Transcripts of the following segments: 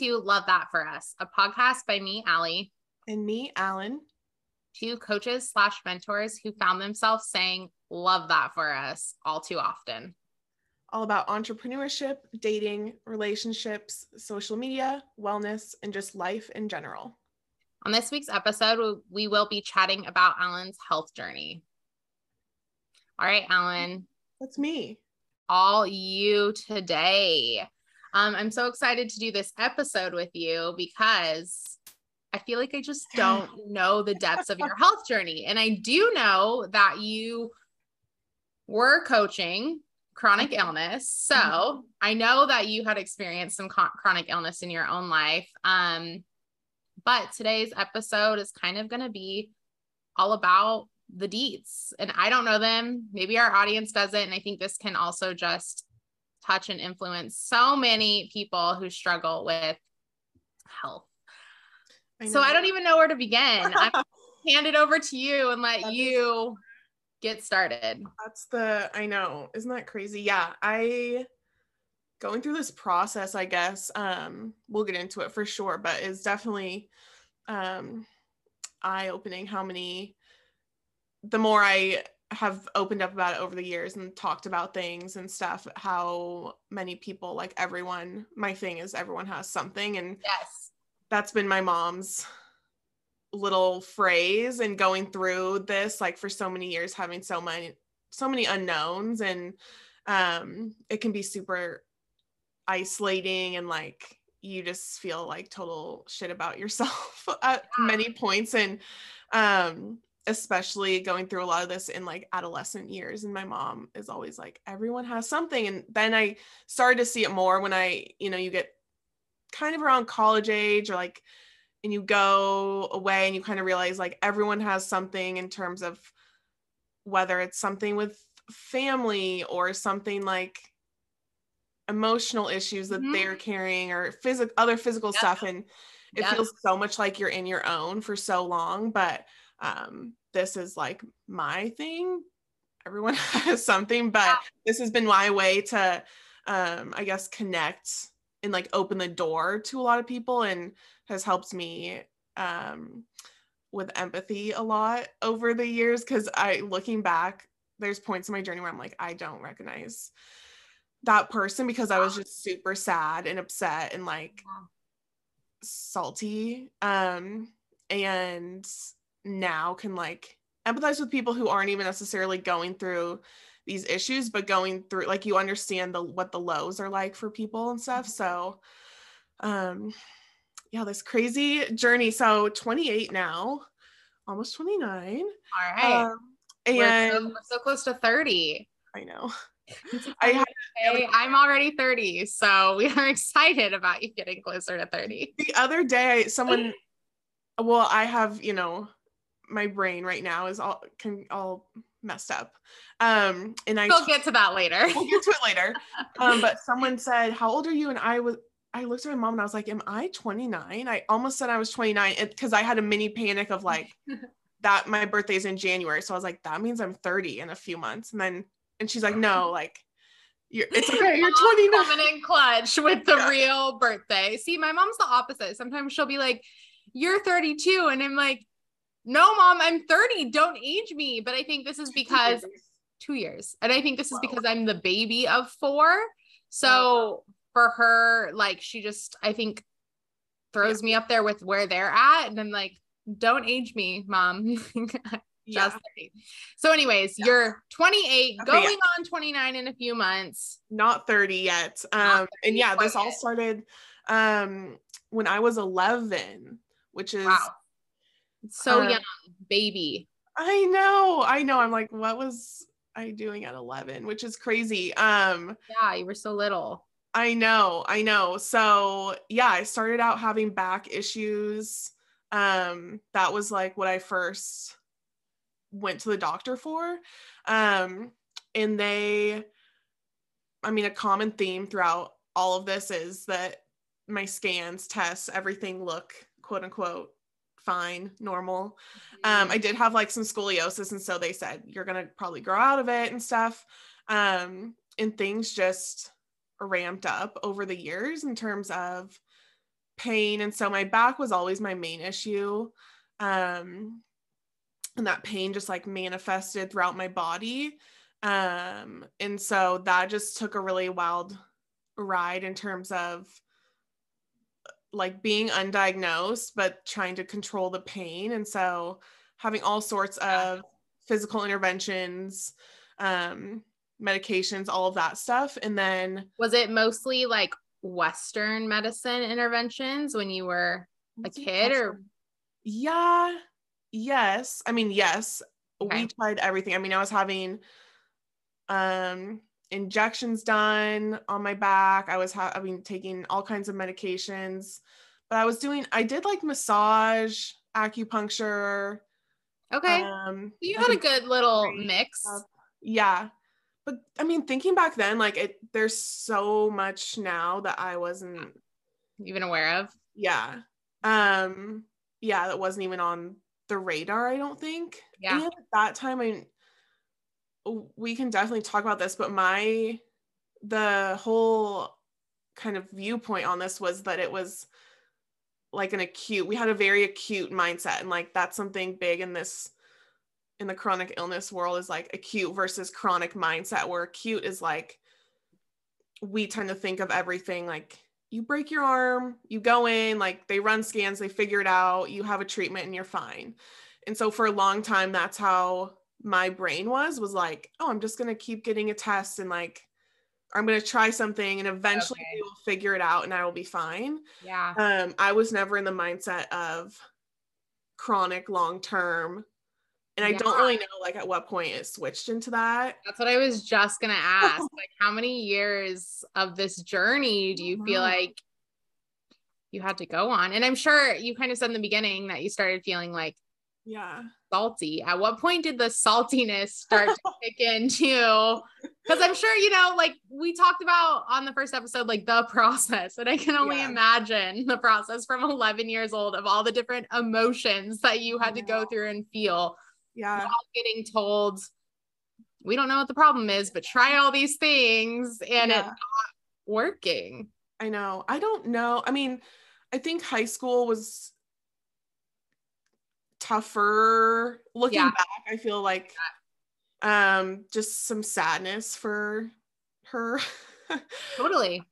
To Love That for Us, a podcast by me, Ali, and me, Allyn, two coaches slash mentors who found themselves saying love that for us all too often. All about entrepreneurship, dating, relationships, social media, wellness, and just life in general. On this week's episode, we will be chatting about Allyn's health journey. All right, Allyn. That's me. All you today. Um, I'm so excited to do this episode with you because I feel like I just don't know the depths of your health journey. And I do know that you were coaching chronic illness. So mm-hmm. I know that you had experienced some chronic illness in your own life. Um, but today's episode is kind of going to be all about the deeds. And I don't know them. Maybe our audience doesn't. And I think this can also just touch and influence so many people who struggle with health. I so I don't even know where to begin. I'm hand it over to you and let you get started. That's the I know. Isn't that crazy? Yeah, I going through this process, I guess. Um we'll get into it for sure, but it's definitely um eye-opening how many the more I have opened up about it over the years and talked about things and stuff how many people like everyone my thing is everyone has something and yes that's been my mom's little phrase and going through this like for so many years having so many so many unknowns and um it can be super isolating and like you just feel like total shit about yourself at yeah. many points and um especially going through a lot of this in like adolescent years and my mom is always like everyone has something and then i started to see it more when i you know you get kind of around college age or like and you go away and you kind of realize like everyone has something in terms of whether it's something with family or something like emotional issues that mm-hmm. they're carrying or physical other physical stuff and it feels so much like you're in your own for so long but um, this is like my thing. Everyone has something, but this has been my way to, um, I guess, connect and like open the door to a lot of people and has helped me um, with empathy a lot over the years. Cause I, looking back, there's points in my journey where I'm like, I don't recognize that person because I was just super sad and upset and like salty. Um, and now can like empathize with people who aren't even necessarily going through these issues but going through like you understand the what the lows are like for people and stuff. So um yeah this crazy journey. So 28 now almost 29 all right um, and we're so, we're so, close to 30 i know. I I'm already 30, so we are excited about you getting closer to 30. The other day, someone, well, I have, you know, my brain right now is all can all messed up. Um, and I we'll get to that later. we'll get to it later. Um, but someone said, "How old are you?" And I was, I looked at my mom and I was like, "Am I 29?" I almost said I was 29 because I had a mini panic of like that. My birthday is in January, so I was like, "That means I'm 30 in a few months." And then, and she's like, "No, like." You're, it's okay. You're 29. Coming in clutch with the yeah. real birthday. See, my mom's the opposite. Sometimes she'll be like, "You're 32," and I'm like, no, mom, I'm 30. Don't age me. But I think this is because two years. And I think this is because I'm the baby of four. So for her, like, she just, I think, throws yeah. me up there with where they're at. And I'm like, don't age me, mom. just yeah. So, anyways, yeah. you're 28, okay, going yeah. on 29 in a few months. Not 30 yet. Um, 30 and yeah, this all started um when I was 11, which is wow. So uh, young, baby. I know. I know. I'm like, what was I doing at 11? Which is crazy. Um Yeah, you were so little. I know. I know. So, yeah, I started out having back issues. Um that was like what I first went to the doctor for. Um and they I mean, a common theme throughout all of this is that my scans, tests, everything look quote unquote fine, normal. Um, I did have like some scoliosis, and so they said you're gonna probably grow out of it and stuff. Um, and things just ramped up over the years in terms of pain. And so my back was always my main issue. Um, and that pain just like manifested throughout my body. Um, and so that just took a really wild ride in terms of like being undiagnosed, but trying to control the pain. And so having all sorts of physical interventions, um, medications, all of that stuff. And then was it mostly like Western medicine interventions when you were a kid or? Yeah. Yes. I mean, yes. Okay. We tried everything. I mean, I was having um injections done on my back. I was ha- I mean taking all kinds of medications, but I was doing I did like massage, acupuncture. Okay. Um, you had a good little mix. Stuff. Yeah. But I mean thinking back then like it there's so much now that I wasn't even aware of. Yeah. Um yeah, that wasn't even on the radar, I don't think. Yeah. And at that time I we can definitely talk about this, but my the whole kind of viewpoint on this was that it was like an acute we had a very acute mindset and like that's something big in this in the chronic illness world is like acute versus chronic mindset where acute is like we tend to think of everything like you break your arm you go in like they run scans they figure it out you have a treatment and you're fine. And so for a long time that's how my brain was was like oh i'm just going to keep getting a test and like i'm going to try something and eventually okay. we will figure it out and i will be fine. Yeah. Um i was never in the mindset of chronic long term and i yeah. don't really know like at what point it switched into that. That's what i was just going to ask like how many years of this journey do you feel like you had to go on? And i'm sure you kind of said in the beginning that you started feeling like yeah. Salty. At what point did the saltiness start to kick in too? Because i'm sure you know like we talked about on the first episode like the process and i can only yeah. imagine the process from 11 years old of all the different emotions that you had to go through and feel yeah. getting told we don't know what the problem is but try all these things and yeah. it's not working. I know. I don't know. I mean i think high school was tougher looking yeah. back i feel like um just some sadness for her. Totally.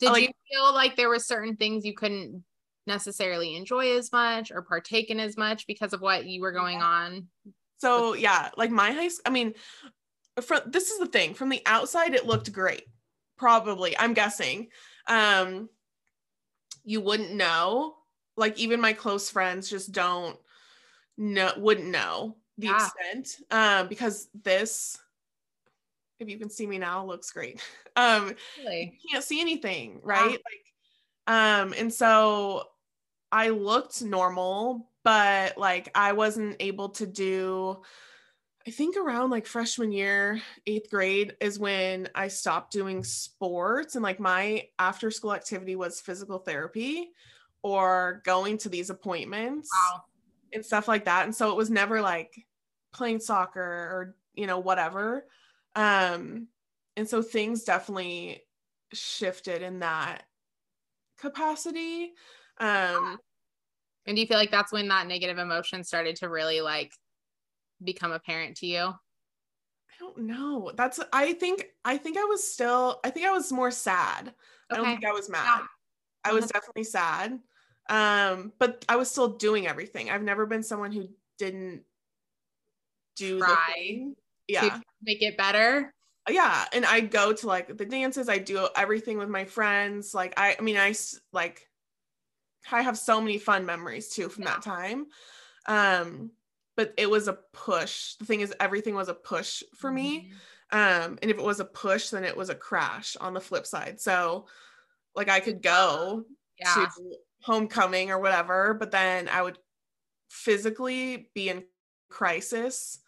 Did like, you feel like there were certain things you couldn't necessarily enjoy as much or partake in as much because of what you were going on? So yeah like my high school i mean from this is the thing from the outside it looked great probably i'm guessing. Um you wouldn't know like even my close friends just don't no wouldn't know the yeah. extent um because this if you can see me now looks great. Um really? you can't see anything right? Like um and so i looked normal but like i wasn't able to do i think around like freshman year eighth grade is when i stopped doing sports and like my after school activity was physical therapy or going to these appointments. Wow and stuff like that. And so it was never like playing soccer or, you know, whatever. Um, and so things definitely shifted in that capacity. Um, and do you feel like that's when that negative emotion started to really like become apparent to you? I don't know. That's I think I think I was still I think I was more sad. Okay. I don't think I was mad. Yeah. I was definitely sad um but i was still doing everything. I've never been someone who didn't do try yeah. make it better? Yeah and i go to like the dances. I do everything with my friends. Like i i mean i like i have so many fun memories too from yeah. that time. Um but it was a push. The thing is everything was a push for mm-hmm. me um and if it was a push then it was a crash on the flip side. So like i could go yeah. to homecoming or whatever, but then I would physically be in crisis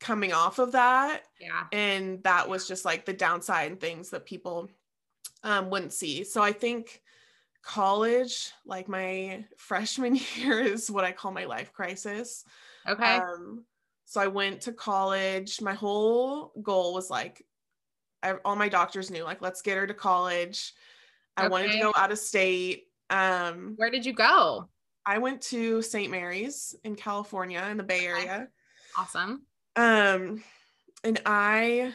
coming off of that. Yeah. And that was just like the downside and things that people um, wouldn't see. So I think college, like my freshman year, is what I call my life crisis. Okay. Um, so I went to college. My whole goal was like, I, all my doctors knew, like, let's get her to college. I okay. wanted to go out of state Um, Where did you go? I went to St. Mary's in California in the Bay Area. Awesome. Um, and I,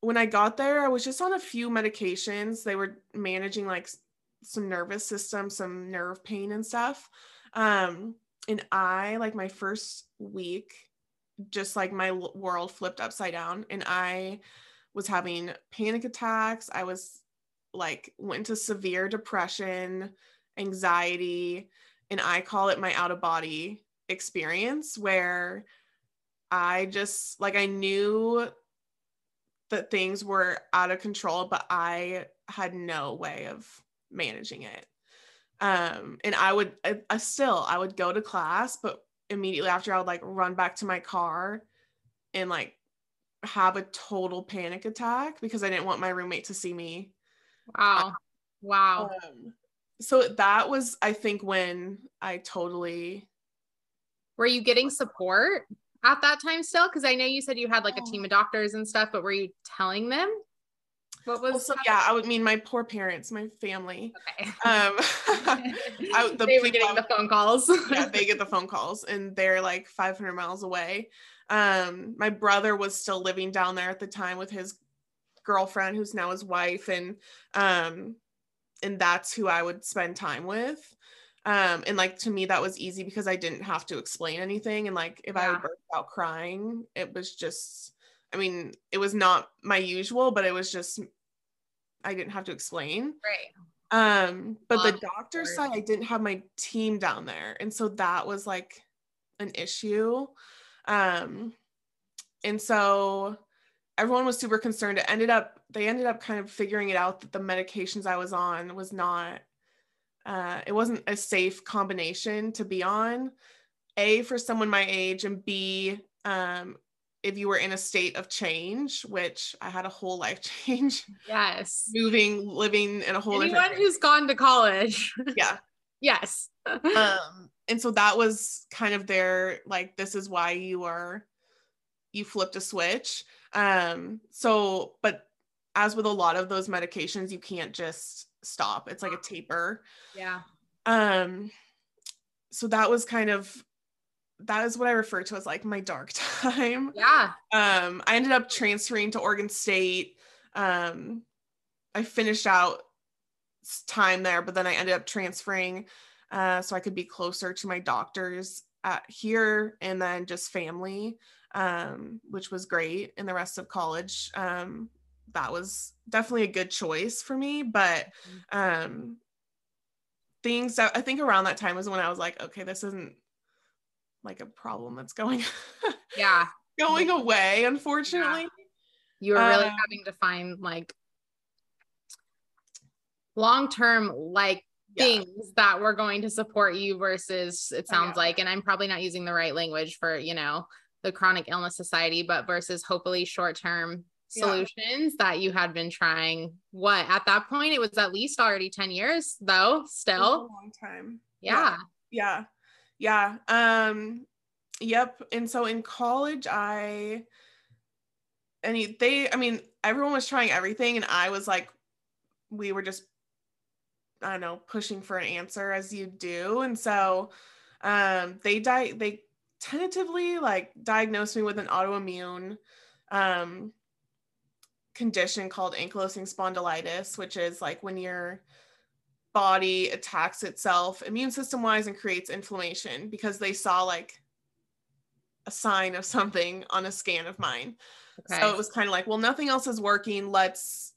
when I got there, I was just on a few medications. They were managing like some nervous system, some nerve pain and stuff. Um, and I, like my first week, just like my world flipped upside down, and I was having panic attacks. I was like went into severe depression, anxiety, and I call it my out of body experience where I just like I knew that things were out of control, but I had no way of managing it. Um, and I would I, I still I would go to class, but immediately after I would like run back to my car and like have a total panic attack because I didn't want my roommate to see me. Wow. Wow. Um, so that was I think when I totally Were you getting support at that time still? Because I know you said you had like a team of doctors and stuff, but were you telling them? What was also yeah I would mean my poor parents, my family. okay. Um, I, the they were getting the phone calls. yeah, they get the phone calls and they're like 500 miles away. Um, my brother was still living down there at the time with his girlfriend, who's now his wife, and um, and that's who I would spend time with. Um, and like to me, that was easy because I didn't have to explain anything. And like if I Yeah. would burst out crying, it was just, I mean, it was not my usual, but it was just I didn't have to explain. Right. Um, but the Love doctor side, I didn't have my team down there. And so that was like an issue. Um, and so everyone was super concerned. It ended up, they ended up kind of figuring it out that the medications I was on was not, uh, it wasn't a safe combination to be on. A, for someone my age, and B, um, if you were in a state of change, which I had a whole life change, Yes. moving, living in a whole Anyone who's gone to college. yeah yes. um and so that was kind of their like this is why you are you flipped a switch um so but as with a lot of those medications you can't just stop. It's like a taper. Yeah. um so that was kind of that is what i refer to as like my dark time. Yeah. um i ended up transferring to oregon state. Um i finished out time there but then i ended up transferring uh so i could be closer to my doctors at here and then just family um which was great in the rest of college um that was definitely a good choice for me but um things that i think around that time was when i was like okay this isn't like a problem that's going Yeah. going away unfortunately You were really Um, having to find like long term like Yeah. things that were going to support you versus it Oh, sounds yeah. like and I'm probably not using the right language for, you know, the chronic illness society, but versus hopefully short term Yeah. solutions that you had been trying. What at that point it was at least already 10 years though still. Long time. Yeah. Yeah. Yeah. Um yep. And so in college i and he- they i mean everyone was trying everything and i was like we were just i don't know pushing for an answer as you do. And so um they di- they tentatively like diagnosed me with an autoimmune um condition called ankylosing spondylitis which is like when your body attacks itself immune system wise and creates inflammation because they saw like a sign of something on a scan of mine. okay So it was kind of like, well, nothing else is working. Let's,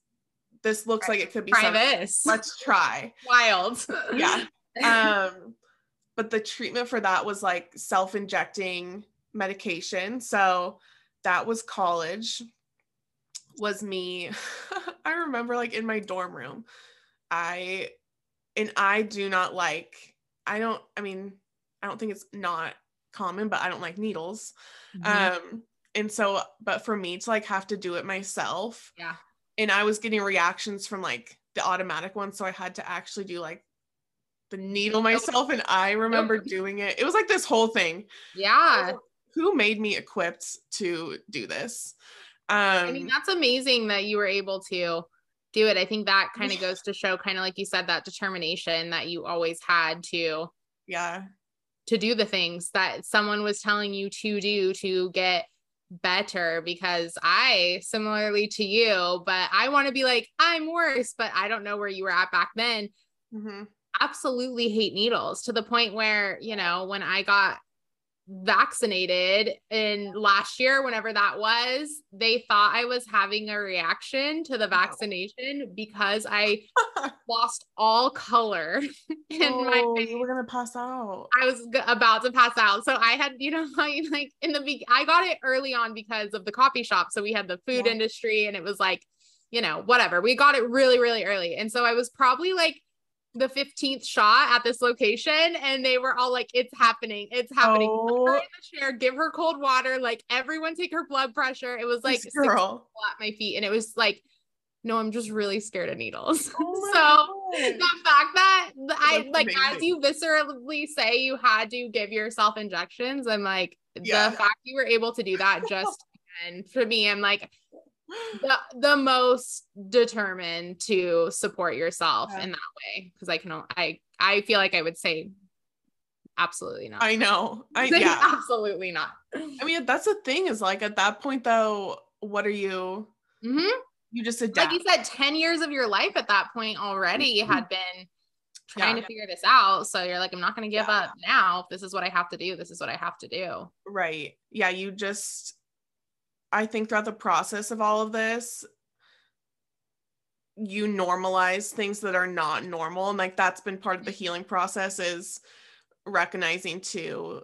this looks like it could be try something. this Let's try. wild Yeah. Um, but the treatment for that was like self injecting medication. So that was college, was me. I remember like in my dorm room, I, and I do not like, I don't, I mean, I don't think it's not common, but I don't like needles. Mhm. Um, and so, but for me to like have to do it myself, Yeah. and I was getting reactions from like the automatic one, so I had to actually do like the needle myself, and I remember doing it. It was like this whole thing. yeah Who made me equipped to do this? Um, I mean, that's amazing that you were able to do it. I think that kind of goes to show kind of like you said that determination that you always had to yeah to do the things that someone was telling you to do to get better because I similarly to you, but I want to be like I'm worse, but I don't know where you were at back then. Mm-hmm. Absolutely hate needles to the point where, you know, when I got vaccinated in last year, whenever that was, they thought I was having a reaction to the vaccination because I lost all color in oh, my face. You were gonna pass out. I was g- about to pass out. So I had, you know, like, like in the be- I got it early on because of the coffee shop. So we had the food yeah. industry and it was like, you know, whatever. We got it really, really early. And so I was probably like the 15th shot at this location and they were all like it's happening it's happening oh. her in the chair give her cold water like everyone take her blood pressure it was like girl. at my feet and it was like no i'm just really scared of needles oh so God. the fact that That's i like amazing. as you viscerally say you had to give yourself injections i'm like yeah. the fact you were able to do that just and for me i'm like the, the most determined to support yourself yeah. in that way because i can i i feel like i would say absolutely not i know i yeah absolutely not i mean that's the thing is like at that point though what are you mm-hmm. you just adapt. like you said 10 years of your life at that point already mm-hmm. had been trying yeah. to figure this out so you're like i'm not going to give yeah. up now this is what i have to do this is what i have to do right yeah you just I think throughout the process of all of this, you normalize things that are not normal. And like that's been part of the healing process is recognizing to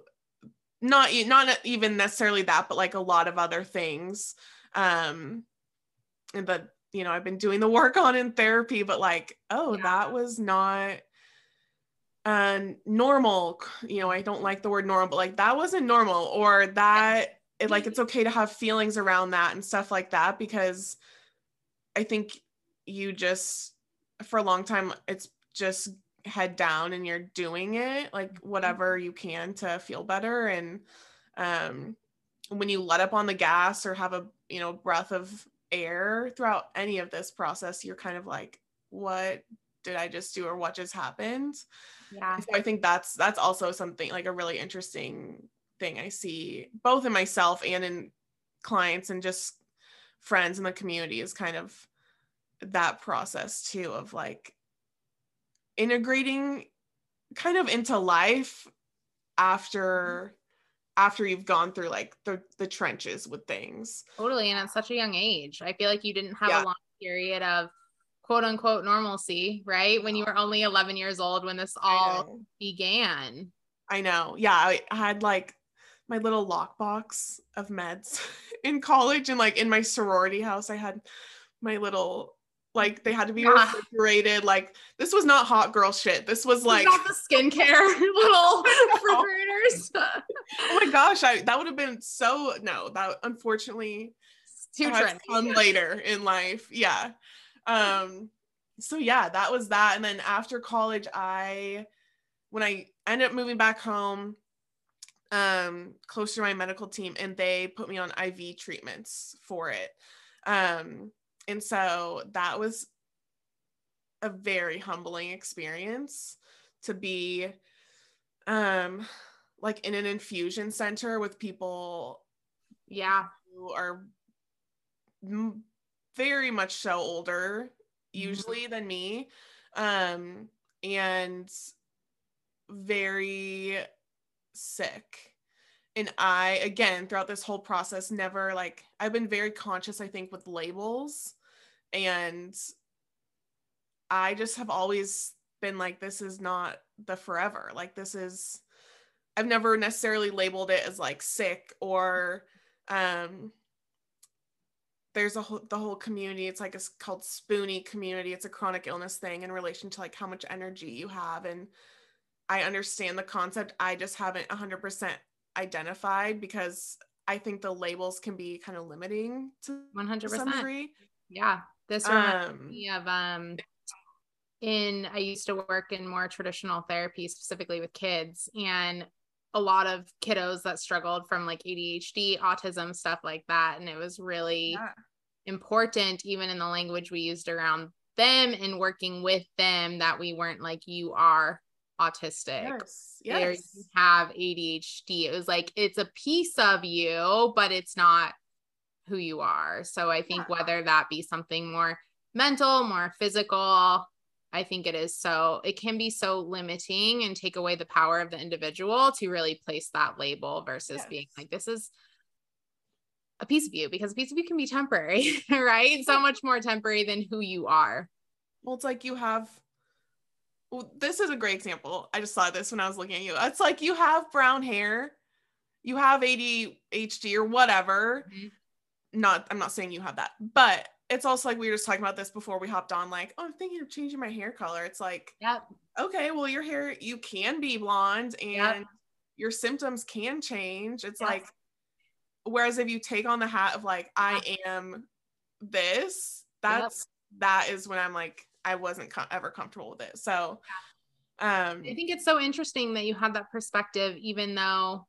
not not even necessarily that, but like a lot of other things. Um and that, you know, I've been doing the work on in therapy, but like, oh, yeah. that was not uh normal. You know, I don't like the word normal, but like that wasn't normal, or that it, like it's okay to have feelings around that and stuff like that because I think you just for a long time it's just head down and you're doing it like whatever you can to feel better. And um when you let up on the gas or have a you know breath of air throughout any of this process you're kind of like what did i just do or what just happened? Yeah. So i think that's that's also something like a really interesting thing I see both in myself and in clients and just friends in the community is kind of that process too of like integrating kind of into life after after you've gone through like the the trenches with things. Totally and at such a young age. I feel like you didn't have yeah. a long period of quote unquote normalcy, right? When you were only 11 years old when this all I began. I know. Yeah, I had like my little lockbox of meds in college and like in my sorority house i had my little like they had to be yeah. refrigerated like this was not hot girl shit. This was like not the skincare little refrigerators. Oh my gosh i that would have been so no that unfortunately too has come later in life yeah. Um so yeah that was that and then after college i when i ended up moving back home um close to my medical team and they put me on IV treatments for it. Um and so that was a very humbling experience to be um like in an infusion center with people yeah who are m- very much so older usually mm-hmm. than me um and very sick. And i again throughout this whole process never like i've been very conscious i think with labels. And i just have always been like this is not the forever. Like this is i've never necessarily labeled it as like sick or um there's a whole the whole community it's like it's called spoonie community. It's a chronic illness thing in relation to like how much energy you have. And I understand the concept. I just haven't 100% identified because I think the labels can be kind of limiting to 100%. Some degree. Yeah. This reminds um, me of um in I used to work in more traditional therapy specifically with kids and a lot of kiddos that struggled from like ADHD, autism, stuff like that. And it was really yeah. important even in the language we used around them and working with them that we weren't like you are autistic yes yes you have ADHD. It was like it's a piece of you, but it's not who you are. So I think Yeah. whether that be something more mental, more physical, I think it is so it can be so limiting and take away the power of the individual to really place that label versus being like this is a piece of you because a piece of you can be temporary, right? So much more temporary than who you are. Well, it's like you have. Well, this is a great example. I just saw this when I was looking at you. It's like you have brown hair, you have ADHD or whatever. Mhm. Not, I'm not saying you have that, but it's also like we were just talking about this before we hopped on. Like, oh, I'm thinking of changing my hair color. It's like, Yep. okay, well, your hair, you can be blonde and Yep. your symptoms can change. It's Yes. like, whereas if you take on the hat of like, I am this, that's that is when I'm like, I wasn't ever comfortable with it. So, um, I think it's so interesting that you had that perspective, even though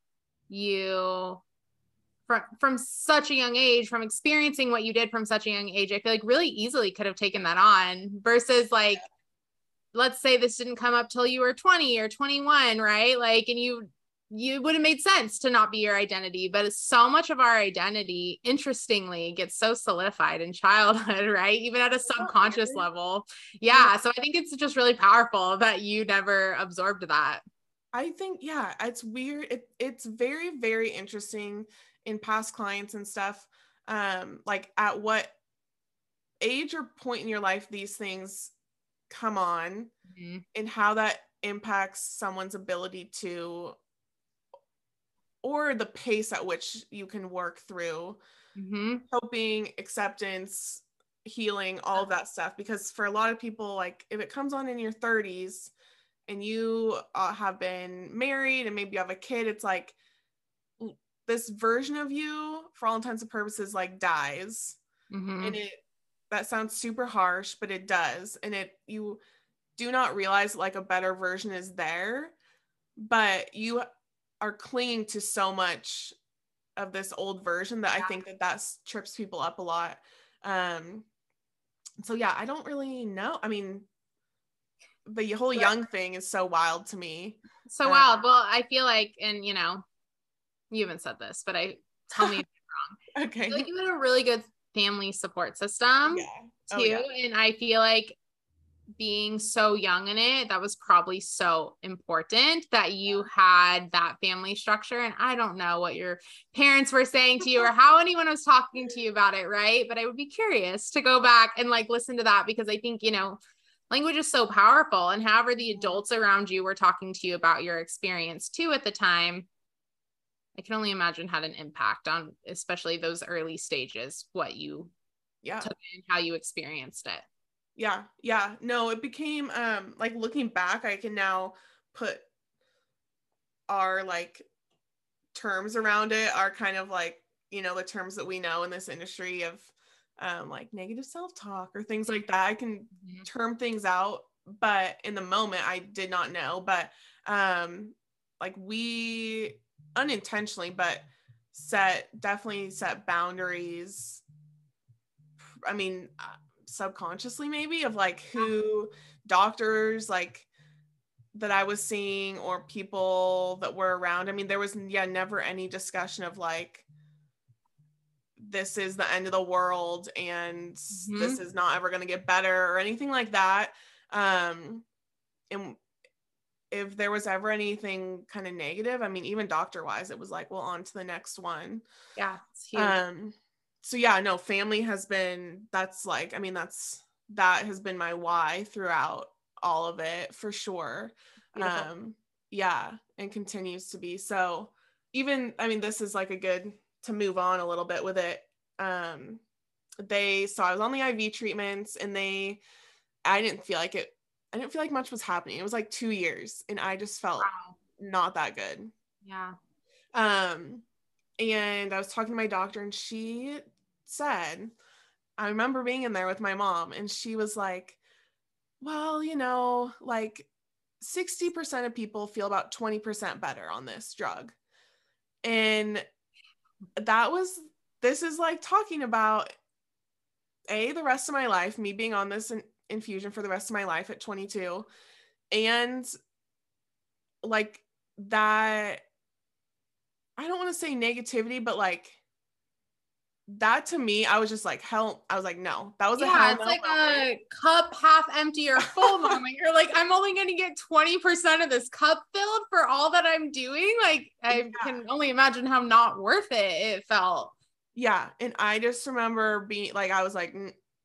you from from such a young age, from experiencing what you did from such a young age, I feel like really easily could have taken that on versus like let's say this didn't come up till you were 20 or 21, right? Like and you you would have made sense to not be your identity, but so much of our identity, interestingly, gets so solidified in childhood, right? Even at a subconscious weird? level. Yeah. So I think it's just really powerful that you never absorbed that. I think yeah, it's weird. It, it's very very interesting in past clients and stuff. Um, like at what age or point in your life these things come on, and how that impacts someone's ability to, or the pace at which you can work through Mm-hmm. coping, acceptance, healing, all of that stuff. Because for a lot of people, like if it comes on in your 30s and you uh, have been married and maybe you have a kid, it's like this version of you, for all intents and purposes, like dies. Mm-hmm. And it that sounds super harsh, but it does. And it you do not realize like a better version is there, but you are clinging to so much of this old version that I think that that trips people up a lot. Um, so yeah, I don't really know. I mean, the whole Yeah. young thing is so wild to me. So Uh, wild. Well, I feel like, and you know, you haven't said this, but I tell me, I Okay. feel like you had a really good family support system yeah. too. Oh, yeah. And I feel like being so young in it, that was probably so important that you had that family structure. And I don't know what your parents were saying to you or how anyone was talking to you about it, right? But I would be curious to go back and like listen to that because I think, you know, language is so powerful. And however the adults around you were talking to you about your experience too at the time, I can only imagine had an impact on especially those early stages, what you Yeah. took and how you experienced it. Yeah yeah. No it became um like looking back i can now put our like terms around it are kind of like you know the terms that we know in this industry of um like negative self-talk or things like that. I can term things out but in the moment i did not know. But um like we unintentionally but set definitely set boundaries. I mean subconsciously maybe of like who doctors like that i was seeing or people that were around. I mean there was yeah never any discussion of like this is the end of the world and this is not ever going to get better or anything like that. Um and if there was ever anything kind of negative i mean even doctor wise it was like well on to the next one. Yeah, it's huge. um so yeah no family has been that's like i mean that's that has been my why throughout all of it for sure Beautiful. um yeah and continues to be so even i mean this is like a good to move on a little bit with it um they so i was on the iv treatments and they i didn't feel like it i didn't feel like much was happening it was like two years and i just felt wow. not that good Yeah. um, and I was talking to my doctor, and she said, I remember being in there with my mom, and she was like, Well, you know, like 60% of people feel about 20% better on this drug. And that was, this is like talking about a the rest of my life, me being on this in- infusion for the rest of my life at 22, and like that. I don't want to say negativity, but like that to me, I was just like, hell, I was like, no, that was yeah, a it's no like moment. a cup half empty or full moment. You're like, I'm only going to get 20% of this cup filled for all that I'm doing. Like, I Yeah. can only imagine how not worth it it felt. yeah and i just remember being like i was like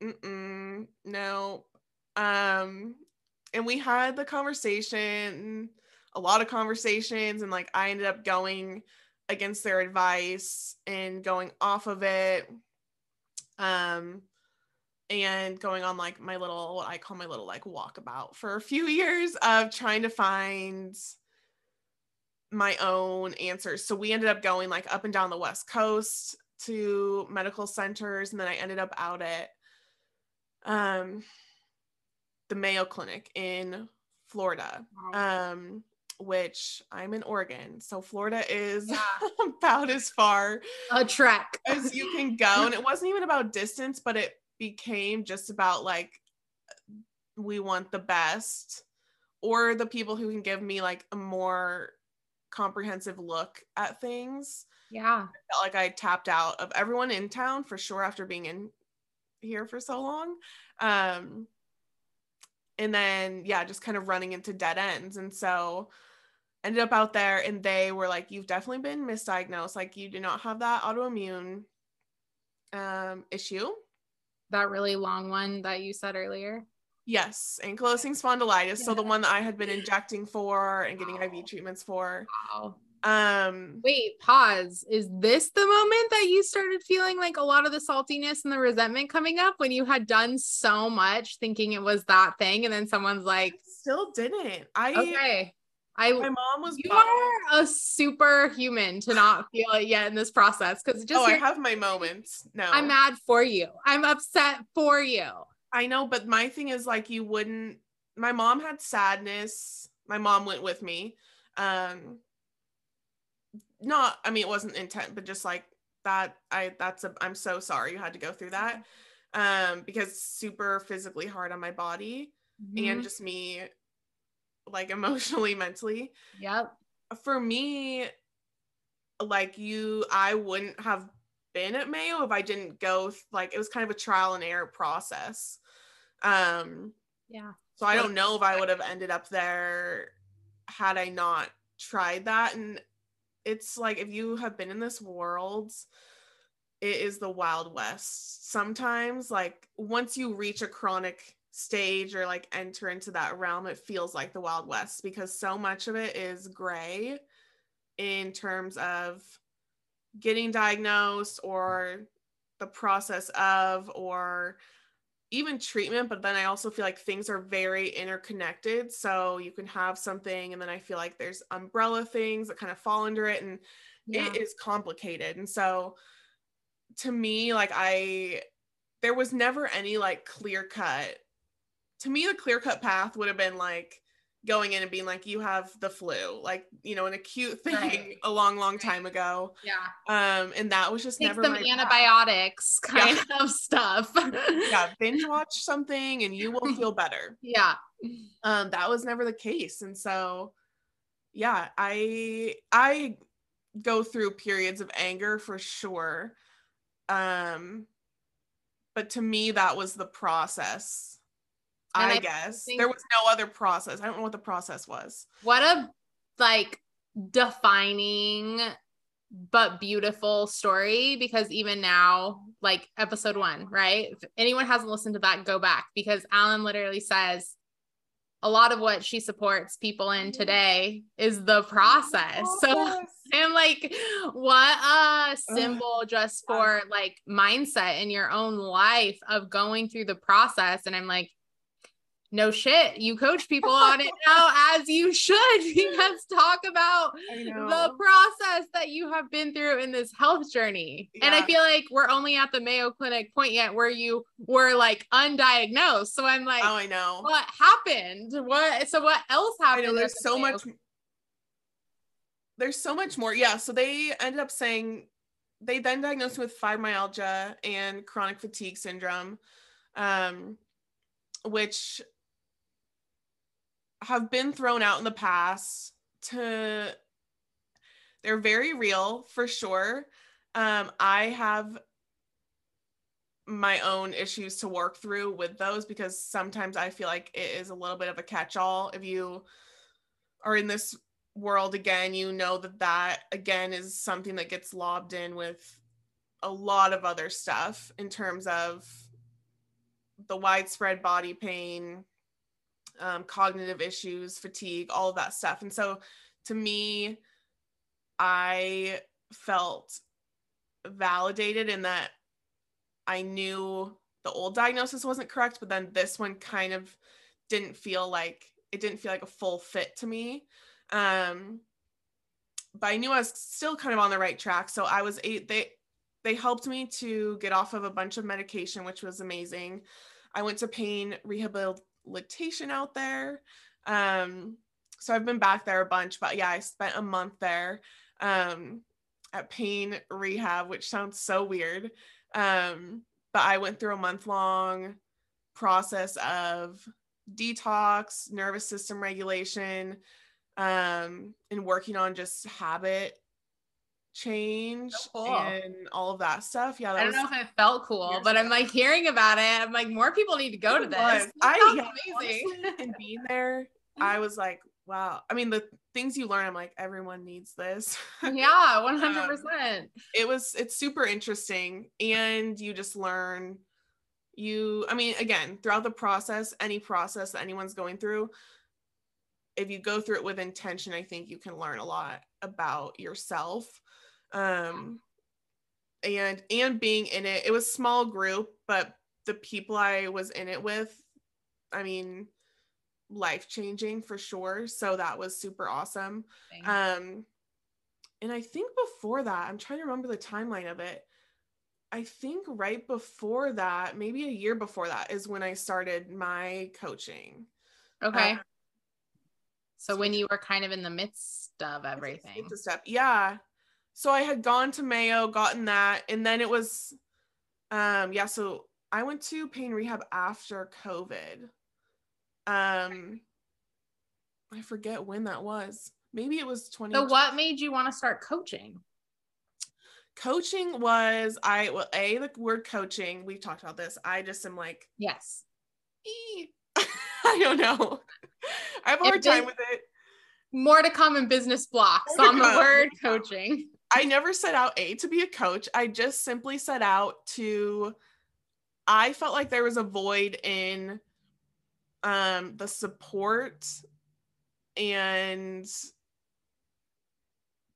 "Mm, no um and we had the conversation a lot of conversations and like i ended up going against their advice and going off of it um and going on like my little what i call my little like walkabout for a few years of trying to find my own answers so we ended up going like up and down the west coast to medical centers and then I ended up out at um the Mayo Clinic in Florida. Um which I'm in Oregon. So Florida is Yeah. about as far a trek. as you can go and it wasn't even about distance but it became just about like we want the best or the people who can give me like a more comprehensive look at things Yeah. I felt like I tapped out of everyone in town for sure after being in here for so long. Um, and then, yeah, just kind of running into dead ends. And so ended up out there and they were like, You've definitely been misdiagnosed. Like, you do not have that autoimmune um, issue. That really long one that you said earlier. Yes, ankylosing spondylitis. So the one that I had been injecting for and getting Wow. IV treatments for. Wow. Um, Wait, pause. Is this the moment that you started feeling like a lot of the saltiness and the resentment coming up when you had done so much thinking it was that thing and then someone's like, still didn't. I okay, I my mom was you bummed. are a superhuman to not feel it yet in this process because just oh, I have my moments. No, I'm mad for you. I'm upset for you. I know, but my thing is like you wouldn't. My mom had sadness. My mom went with me. Um, not. I mean, it wasn't intent, but just like that. I. That's a. I'm so sorry you had to go through that. Um, because super physically hard on my body Mhm. and just me, like emotionally, mentally. yep. for me, like you, I wouldn't have been at Mayo if I didn't go like it was kind of a trial and error process. Um, Yeah. so I don't know if I would have ended up there had I not tried that. And it's like if you have been in this world, it is the wild west. Sometimes, like once you reach a chronic stage or like enter into that realm, it feels like the wild west because so much of it is gray in terms of getting diagnosed or the process of or even treatment but then i also feel like things are very interconnected so you can have something and then i feel like there's umbrella things that kind of fall under it and Yeah. it is complicated and so to me like i there was never any like clear cut to me the clear cut path would have been like going in and being like you have the flu like you know an acute thing Right. a long long time ago yeah. um and that was just Take never some my path. antibiotics kind of stuff. yeah binge watch something and you will feel better Yeah. um that was never the case and so yeah i i go through periods of anger for sure um but to me that was the process i, I guess there was no other process i don't know what the process was What a like defining but beautiful story because even now, like episode one, right? If anyone hasn't listened to that, go back because Allyn literally says a lot of what she supports people in mm-hmm. today is the process. So Process. I'm like, what a symbol just for like mindset in your own life of going through the process. And I'm like, no shit, you coach people on it now as you should, because talk about the process that you have been through in this health journey. And I feel like we're only at the Mayo Clinic point yet where you were like undiagnosed. So I'm like, oh i know what happened? What so what else I happened? know there's the so Mayo much there's so much more. Yeah, so they ended up saying they then diagnosed me with fibromyalgia and chronic fatigue syndrome, um, which have been thrown out in the past to they're very real for sure. Um, I have my own issues to work through with those because sometimes I feel like it is a little bit of a catch all. If you are in this world again, you know that that again is something that gets lobbed in with a lot of other stuff in terms of the widespread body pain, um, cognitive issues, fatigue, all of that stuff. And so to me, I felt validated in that I knew the old diagnosis wasn't correct, but then this one kind of didn't feel like it didn't feel like a full fit to me. Um, but I knew I was still kind of on the right track. So I was eight, they they helped me to get off of a bunch of medication, which was amazing. I went to pain rehabilitation out there. Um, so I've been back there a bunch, but yeah, I spent a month there um, at pain rehab, which sounds so weird. Um, but I went through a month long process of detox, nervous system regulation, um, and working on just habit change cool. and all of that stuff. Yeah, that I don't was, know if it felt cool, but I'm like hearing about it. I'm like, more people need to go to this. I yeah, amazing. Honestly, and being there, I was like, wow. I mean, the things you learn, I'm like, everyone needs this. Yeah, 100%. um, it was, it's super interesting. And you just learn, you, I mean, again, throughout the process, any process that anyone's going through, if you go through it with intention, I think you can learn a lot about yourself. Um, and and being in it, it was small group, but the people I was in it with, I mean, life changing for sure. So that was super awesome. Um, and I think before that, I'm trying to remember the timeline of it. I think right before that, maybe a year before that, is when I started my coaching. Okay. Um, so when you were kind of in the midst of everything. Yeah. So I had gone to Mayo, gotten that, and then it was um yeah, so I went to pain rehab after COVID. Um, I forget when that was. Maybe it was 20. So what made you want to start coaching? Coaching was I well a the word coaching. We've talked about this. I just am like yes. I don't know. I have a hard time with it. More to come in business blocks on the word coaching. I never set out a to be a coach. I just simply set out to I felt like there was a void in um, the support and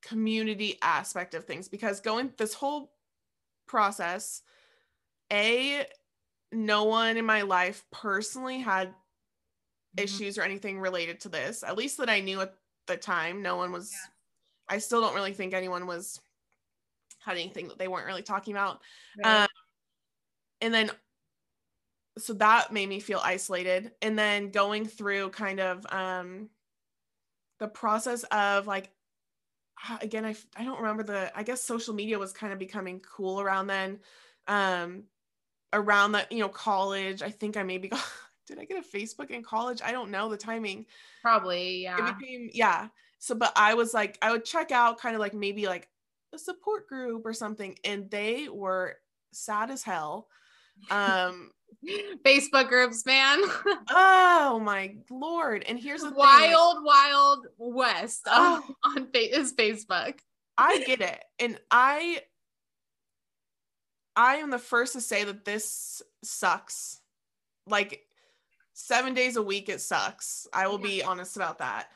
community aspect of things because going this whole process a no one in my life personally had mm-hmm. issues or anything related to this at least that i knew at the time no one was yeah. I still don't really think anyone was had anything that they weren't really talking about. Right. um, and then so that made me feel isolated. And then going through kind of um the process of like again I, I don't remember the i guess social media was kind of becoming cool around then. Um around that you know college i think i maybe got did i get a facebook in college? I don't know the timing. Probably yeah. it became yeah so but i was like i would check out kind of like maybe like a support group or something and they were sad as hell um Facebook groups, man. oh my lord! And here's the wild, thing. wild west oh. on, on is Facebook. I get it, and I, I am the first to say that this sucks. Like seven days a week, it sucks. I will be honest about that.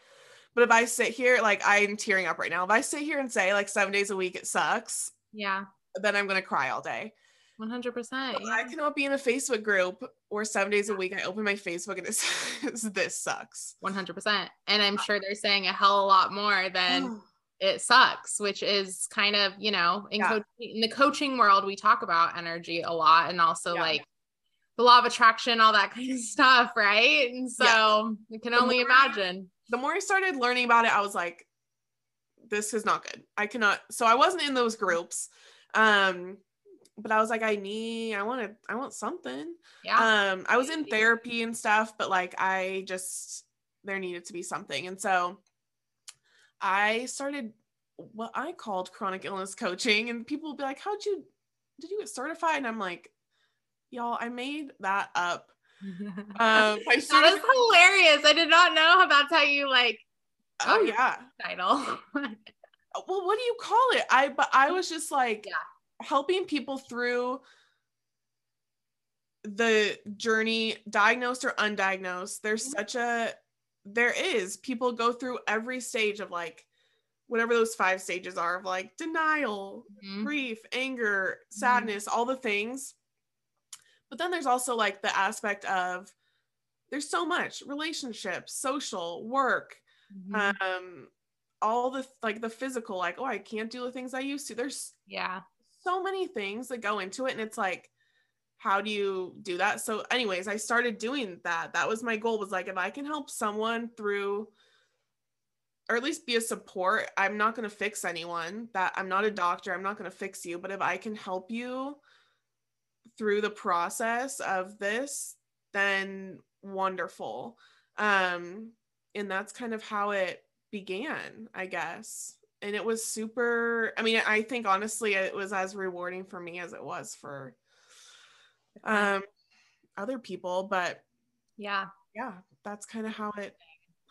But if I sit here, like I'm tearing up right now. If I sit here and say like seven days a week, it sucks. Yeah. Then I'm gonna cry all day. 100%. Yeah. I cannot be in a Facebook group where seven days a week I open my Facebook and it says, this sucks. 100%. And I'm sure they're saying a hell of a lot more than it sucks, which is kind of, you know, in, yeah. co- in the coaching world, we talk about energy a lot and also yeah. like the law of attraction, all that kind of stuff. Right. And so yeah. you can only imagine. the more I started learning about it, I was like, this is not good. I cannot. So I wasn't in those groups Um, but I was like, I need, I want to, I want something. Yeah. Um, I was in therapy and stuff, but like I just there needed to be something. And so I started what I called chronic illness coaching. And people will be like, How'd you did you get certified? And I'm like, y'all, I made that up. Um, that is hilarious. I did not know how that's how you like oh yeah. title. Well, what do you call it? I but I was just like Yeah. helping people through the journey, diagnosed or undiagnosed. There's Mhm. such a there is people go through every stage of like whatever those five stages are of like denial, Mhm. grief, anger, sadness, all the things. But then there's also like the aspect of there's so much relationships, social, work, Mhm. um all the like the physical like oh I can't do the things I used to. There's yeah. so many things that go into it and it's like how do you do that? So anyways, I started doing that. That was my goal was like if I can help someone through or at least be a support. I'm not going to fix anyone. That I'm not a doctor. I'm not going to fix you, but if I can help you through the process of this, then wonderful. Um and that's kind of how it began, I guess. And it was super I mean, I think honestly it was as rewarding for me as it was for um other people, but Yeah. yeah, that's kind of how it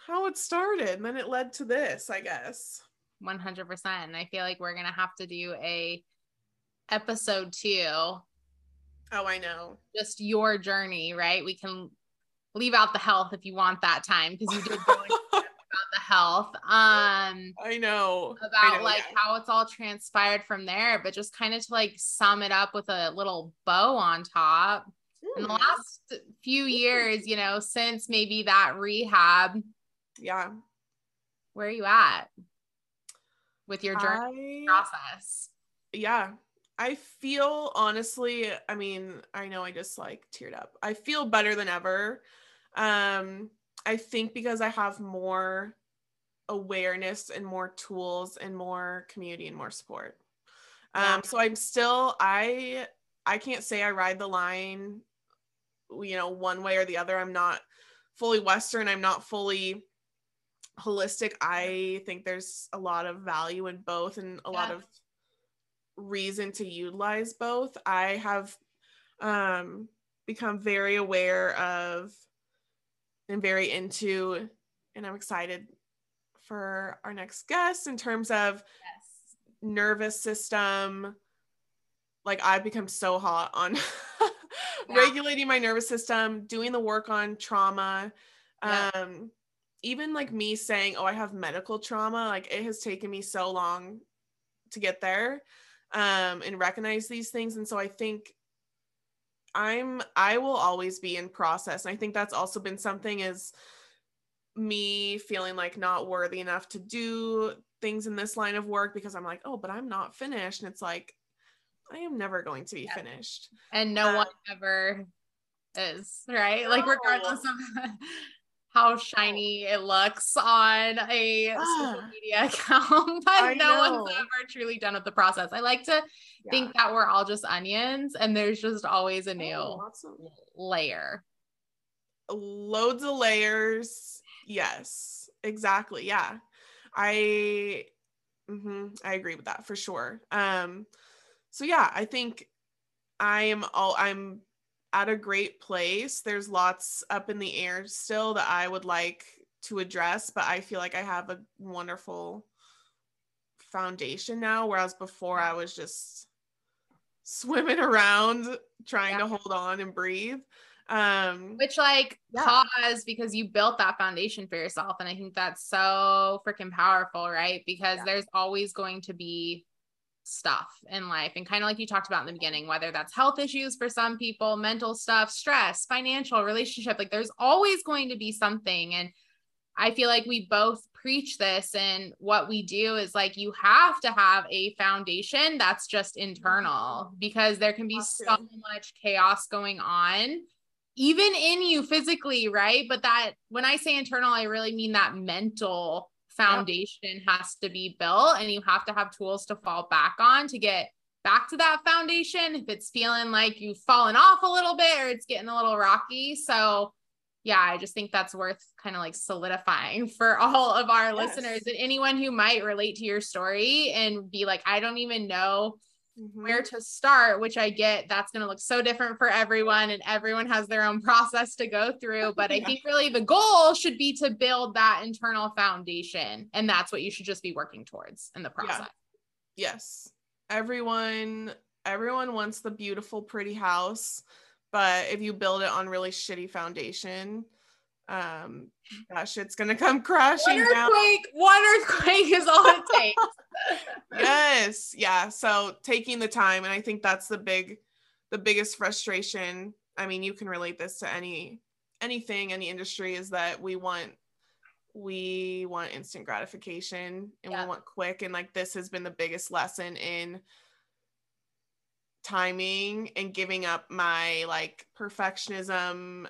how it started. And then it led to this, I guess. 100%. And I feel like we're going to have to do a episode 2 Oh, I know. just your journey, right? We can leave out the health if you want that time because you did go about the health. Um I know. I about know, like yeah. how it's all transpired from there, but just kind of to like sum it up with a little bow on top. In the Mm, last few years, you know, since maybe that rehab, yeah. where are you at with your journey I, process? yeah. I feel honestly, I mean, I know I just like teared up. I feel better than ever. Um, I think because I have more awareness and more tools and more community and more support. Yeah. Um, so I'm still I I can't say I ride the line, you know, one way or the other. I'm not fully Western. I'm not fully holistic. I think there's a lot of value in both and a lot of reason to utilize both. I have um become very aware of and very into and I'm excited for our next guest in terms of Yes. nervous system like i've become so hot on Yeah. regulating my nervous system doing the work on trauma Yeah. um even like me saying oh i have medical trauma like it has taken me so long to get there um and recognize these things and so i think i'm i will always be in process and i think that's also been something is me feeling like not worthy enough to do things in this line of work because I'm like, oh, but I'm not finished. And it's like, I am never going to be Yeah. finished. And no Uh, one ever is, right? Like No. regardless of how shiny it looks on a social Ah. media account, but I no one's ever truly done with the process. I like to think that we're all just onions and there's just always a new Oh, layer. loads of layers. Yes, exactly. Yeah. I mhm, I agree with that for sure. Um so yeah, I think I am all I'm at a great place. There's lots up in the air still that I would like to address, but I feel like I have a wonderful foundation now whereas before I was just swimming around trying Yeah. to hold on and breathe. Um Which like Yeah. pause because you built that foundation for yourself. And I think that's so freaking powerful, right? Because Yeah. there's always going to be stuff in life. And kind of like you talked about in the beginning, whether that's health issues for some people, mental stuff, stress, financial, relationship, like there's always going to be something. And I feel like we both preach this and what we do is like you have to have a foundation that's just internal because there can be so much chaos going on even in you physically, right? But that when I say internal, I really mean that mental foundation has to be built and you have to have tools to fall back on to get back to that foundation if it's feeling like you've fallen off a little bit or it's getting a little rocky. So, yeah, I just think that's worth kind of like solidifying for all of our yes. listeners and anyone who might relate to your story and be like, I don't even know mm-hmm. where to start, which I get that's going to look so different for everyone and everyone has their own process to go through. But yeah. I think really the goal should be to build that internal foundation. And that's what you should just be working towards in the process. Yeah. Yes. Everyone, everyone wants the beautiful, pretty house. But if you build it on really shitty foundation, um gosh it's gonna come crashing one earthquake down. one earthquake is all it takes yes yeah so taking the time and i think that's the big the biggest frustration i mean you can relate this to any anything any industry is that we want we want instant gratification and yeah. we want quick and like this has been the biggest lesson in timing and giving up my like perfectionism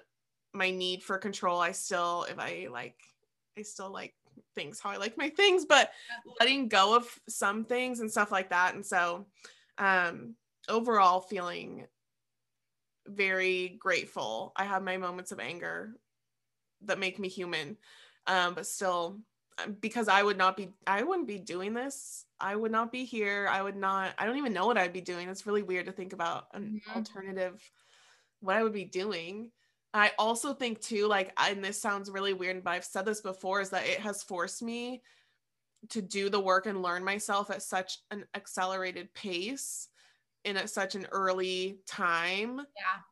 my need for control i still if i like i still like things how i like my things but letting go of some things and stuff like that. And so um overall feeling very grateful. I have my moments of anger that make me human um but still um, because i would not be i wouldn't be doing this. I would not be here. I would not i don't even know what i'd be doing. It's really weird to think about an mm-hmm. alternative what i would be doing I also think too, like, and this sounds really weird, but I've said this before, is that it has forced me to do the work and learn myself at such an accelerated pace in at such an early time. Yeah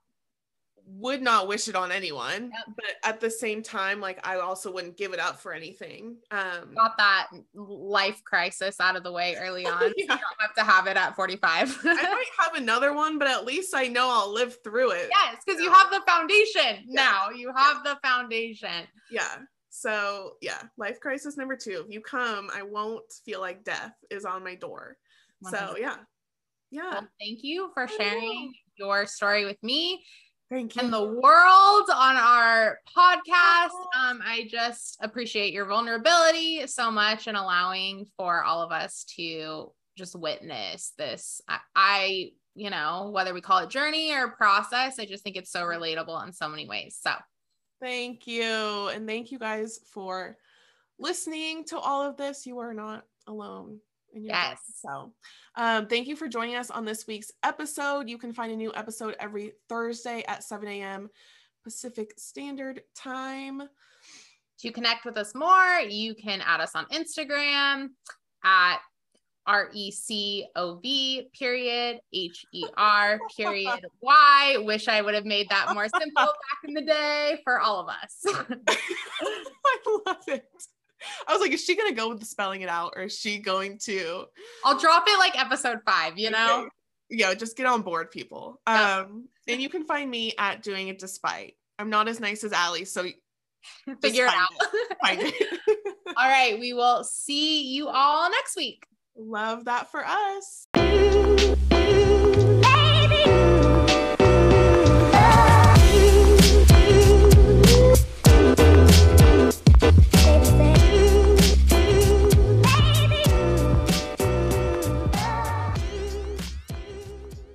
would not wish it on anyone yep. but at the same time like i also wouldn't give it up for anything um got that life crisis out of the way early on yeah. you don't have to have it at 45 i might have another one but at least i know i'll live through it yes because you have the foundation yeah. now you have yeah. the foundation yeah so yeah life crisis number two if you come i won't feel like death is on my door 100%. so yeah yeah well, thank you for sharing your story with me Thank you. and the world on our podcast. Um, I just appreciate your vulnerability so much and allowing for all of us to just witness this. I, I, you know, whether we call it journey or process, I just think it's so relatable in so many ways. So thank you. And thank you guys for listening to all of this. You are not alone yes. So, um, thank you for joining us on this week's episode. You can find a new episode every Thursday at 7 a.m. Pacific Standard Time. To connect with us more, you can add us on Instagram at R E C O V period H E R period Y. Wish I would have made that more simple back in the day for all of us. I love it. I was like, is she gonna go with the spelling it out or is she going to I'll drop it like episode five, you know? Okay. Yeah, just get on board, people. Yep. Um, and you can find me at doing it despite. I'm not as nice as Ali, so figure it out. It. Find it. all right, we will see you all next week. Love that for us.